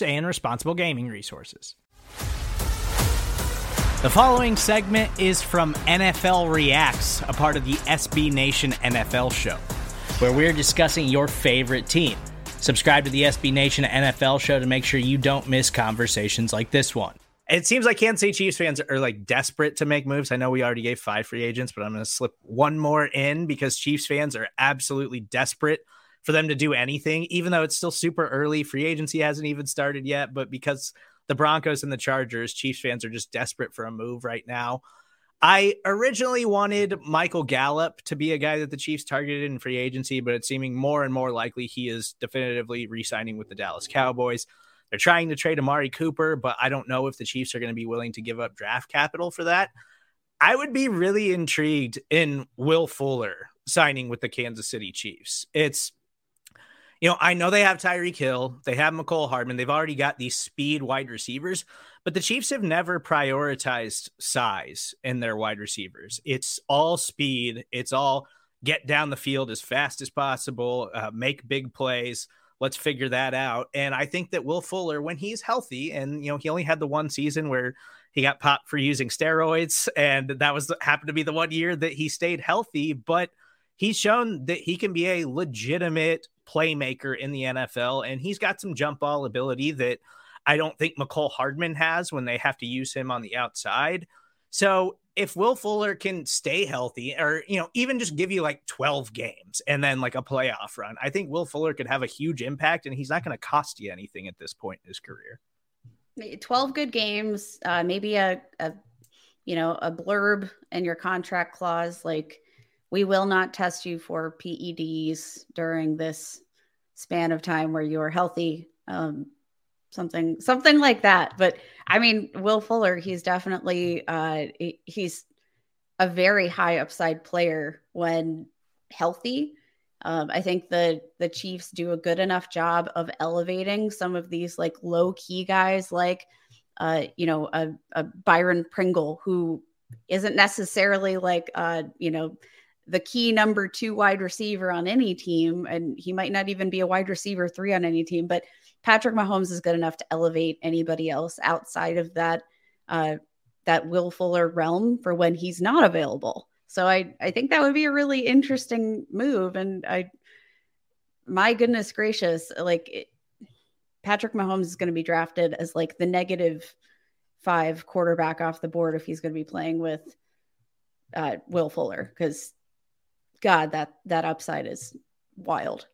and responsible gaming resources. The following segment is from NFL Reacts, a part of the SB Nation NFL show, where we're discussing your favorite team. Subscribe to the SB Nation NFL show to make sure you don't miss conversations like this one. It seems like Kansas City Chiefs fans are like desperate to make moves. I know we already gave five free agents, but I'm going to slip one more in because Chiefs fans are absolutely desperate for them to do anything, even though it's still super early. Free agency hasn't even started yet, but because the Broncos and the Chargers, Chiefs fans are just desperate for a move right now. I originally wanted Michael Gallup to be a guy that the Chiefs targeted in free agency, but it's seeming more and more likely he is definitively re signing with the Dallas Cowboys. They're trying to trade Amari Cooper, but I don't know if the Chiefs are going to be willing to give up draft capital for that. I would be really intrigued in Will Fuller signing with the Kansas City Chiefs. It's you know, I know they have Tyreek Hill, they have Mecole Hardman, they've already got these speed wide receivers, but the Chiefs have never prioritized size in their wide receivers. It's all speed, it's all get down the field as fast as possible, uh, make big plays. Let's figure that out. And I think that Will Fuller, when he's healthy, and you know, he only had the one season where he got popped for using steroids, and that was happened to be the one year that he stayed healthy, but he's shown that he can be a legitimate playmaker in the NFL, and he's got some jump ball ability that I don't think Mecole Hardman has when they have to use him on the outside. So if Will Fuller can stay healthy or, you know, even just give you like 12 games and then like a playoff run, I think Will Fuller could have a huge impact and he's not going to cost you anything at this point in his career. 12 good games, uh, maybe a, a, you know, a blurb in your contract clause like we will not test you for PEDs during this span of time where you're healthy. Um, something, something like that. But I mean, Will Fuller, he's definitely, uh, he's a very high upside player when healthy. Um, I think the the Chiefs do a good enough job of elevating some of these like low key guys, like uh, you know, a, a Byron Pringle, who isn't necessarily like uh, you know the key number two wide receiver on any team, and he might not even be a wide receiver three on any team, but Patrick Mahomes is good enough to elevate anybody else outside of that uh, that Will Fuller realm for when he's not available. So I I think that would be a really interesting move, and I my goodness gracious, like it, Patrick Mahomes is going to be drafted as like the negative five quarterback off the board if he's going to be playing with uh, Will Fuller because God, that that upside is wild.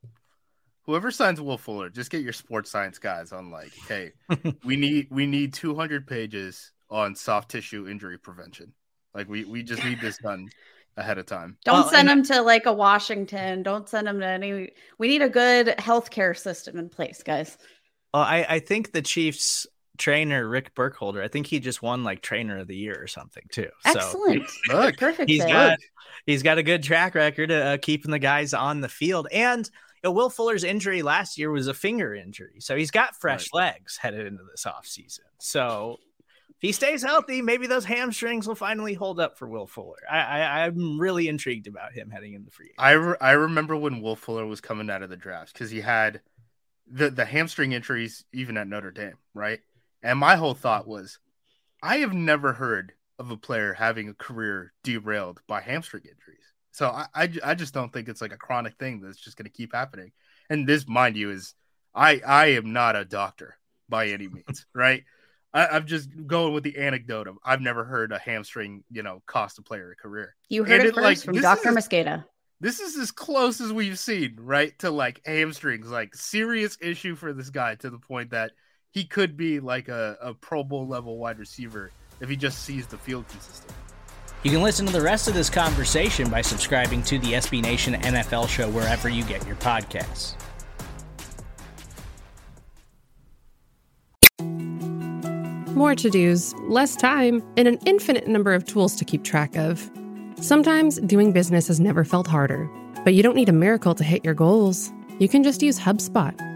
Whoever signs Will Fuller, just get your sports science guys on like, hey, we need we need 200 pages on soft tissue injury prevention. Like we we just need this done ahead of time. Don't well, send them to like a Washington. Don't send them to any. We need a good healthcare system in place, guys. Well, I, I think the Chiefs trainer Rick Burkholder. I think he just won like trainer of the year or something too. Excellent. So, look, perfect. He's got he's got a good track record of uh, keeping the guys on the field. And you know, Will Fuller's injury last year was a finger injury, so he's got fresh right. legs headed into this offseason. So if he stays healthy, maybe those hamstrings will finally hold up for Will Fuller. I, I am really intrigued about him heading into free. I re- I remember when Will Fuller was coming out of the draft because he had the the hamstring injuries even at Notre Dame, right? And my whole thought was, I have never heard of a player having a career derailed by hamstring injuries. So I, I, I just don't think it's like a chronic thing that's just going to keep happening. And this, mind you, is I I am not a doctor by any means, right? I, am just going with the anecdote of I've never heard a hamstring, you know, cost a player a career. You heard and it, first like, from Doctor Mosqueda. This is as close as we've seen, right? To like hamstrings, like serious issue for this guy to the point that he could be like a, a Pro Bowl level wide receiver if he just sees the field consistently. You can listen to the rest of this conversation by subscribing to the SB Nation NFL show wherever you get your podcasts. More to dos, less time, and an infinite number of tools to keep track of. Sometimes doing business has never felt harder, but you don't need a miracle to hit your goals. You can just use HubSpot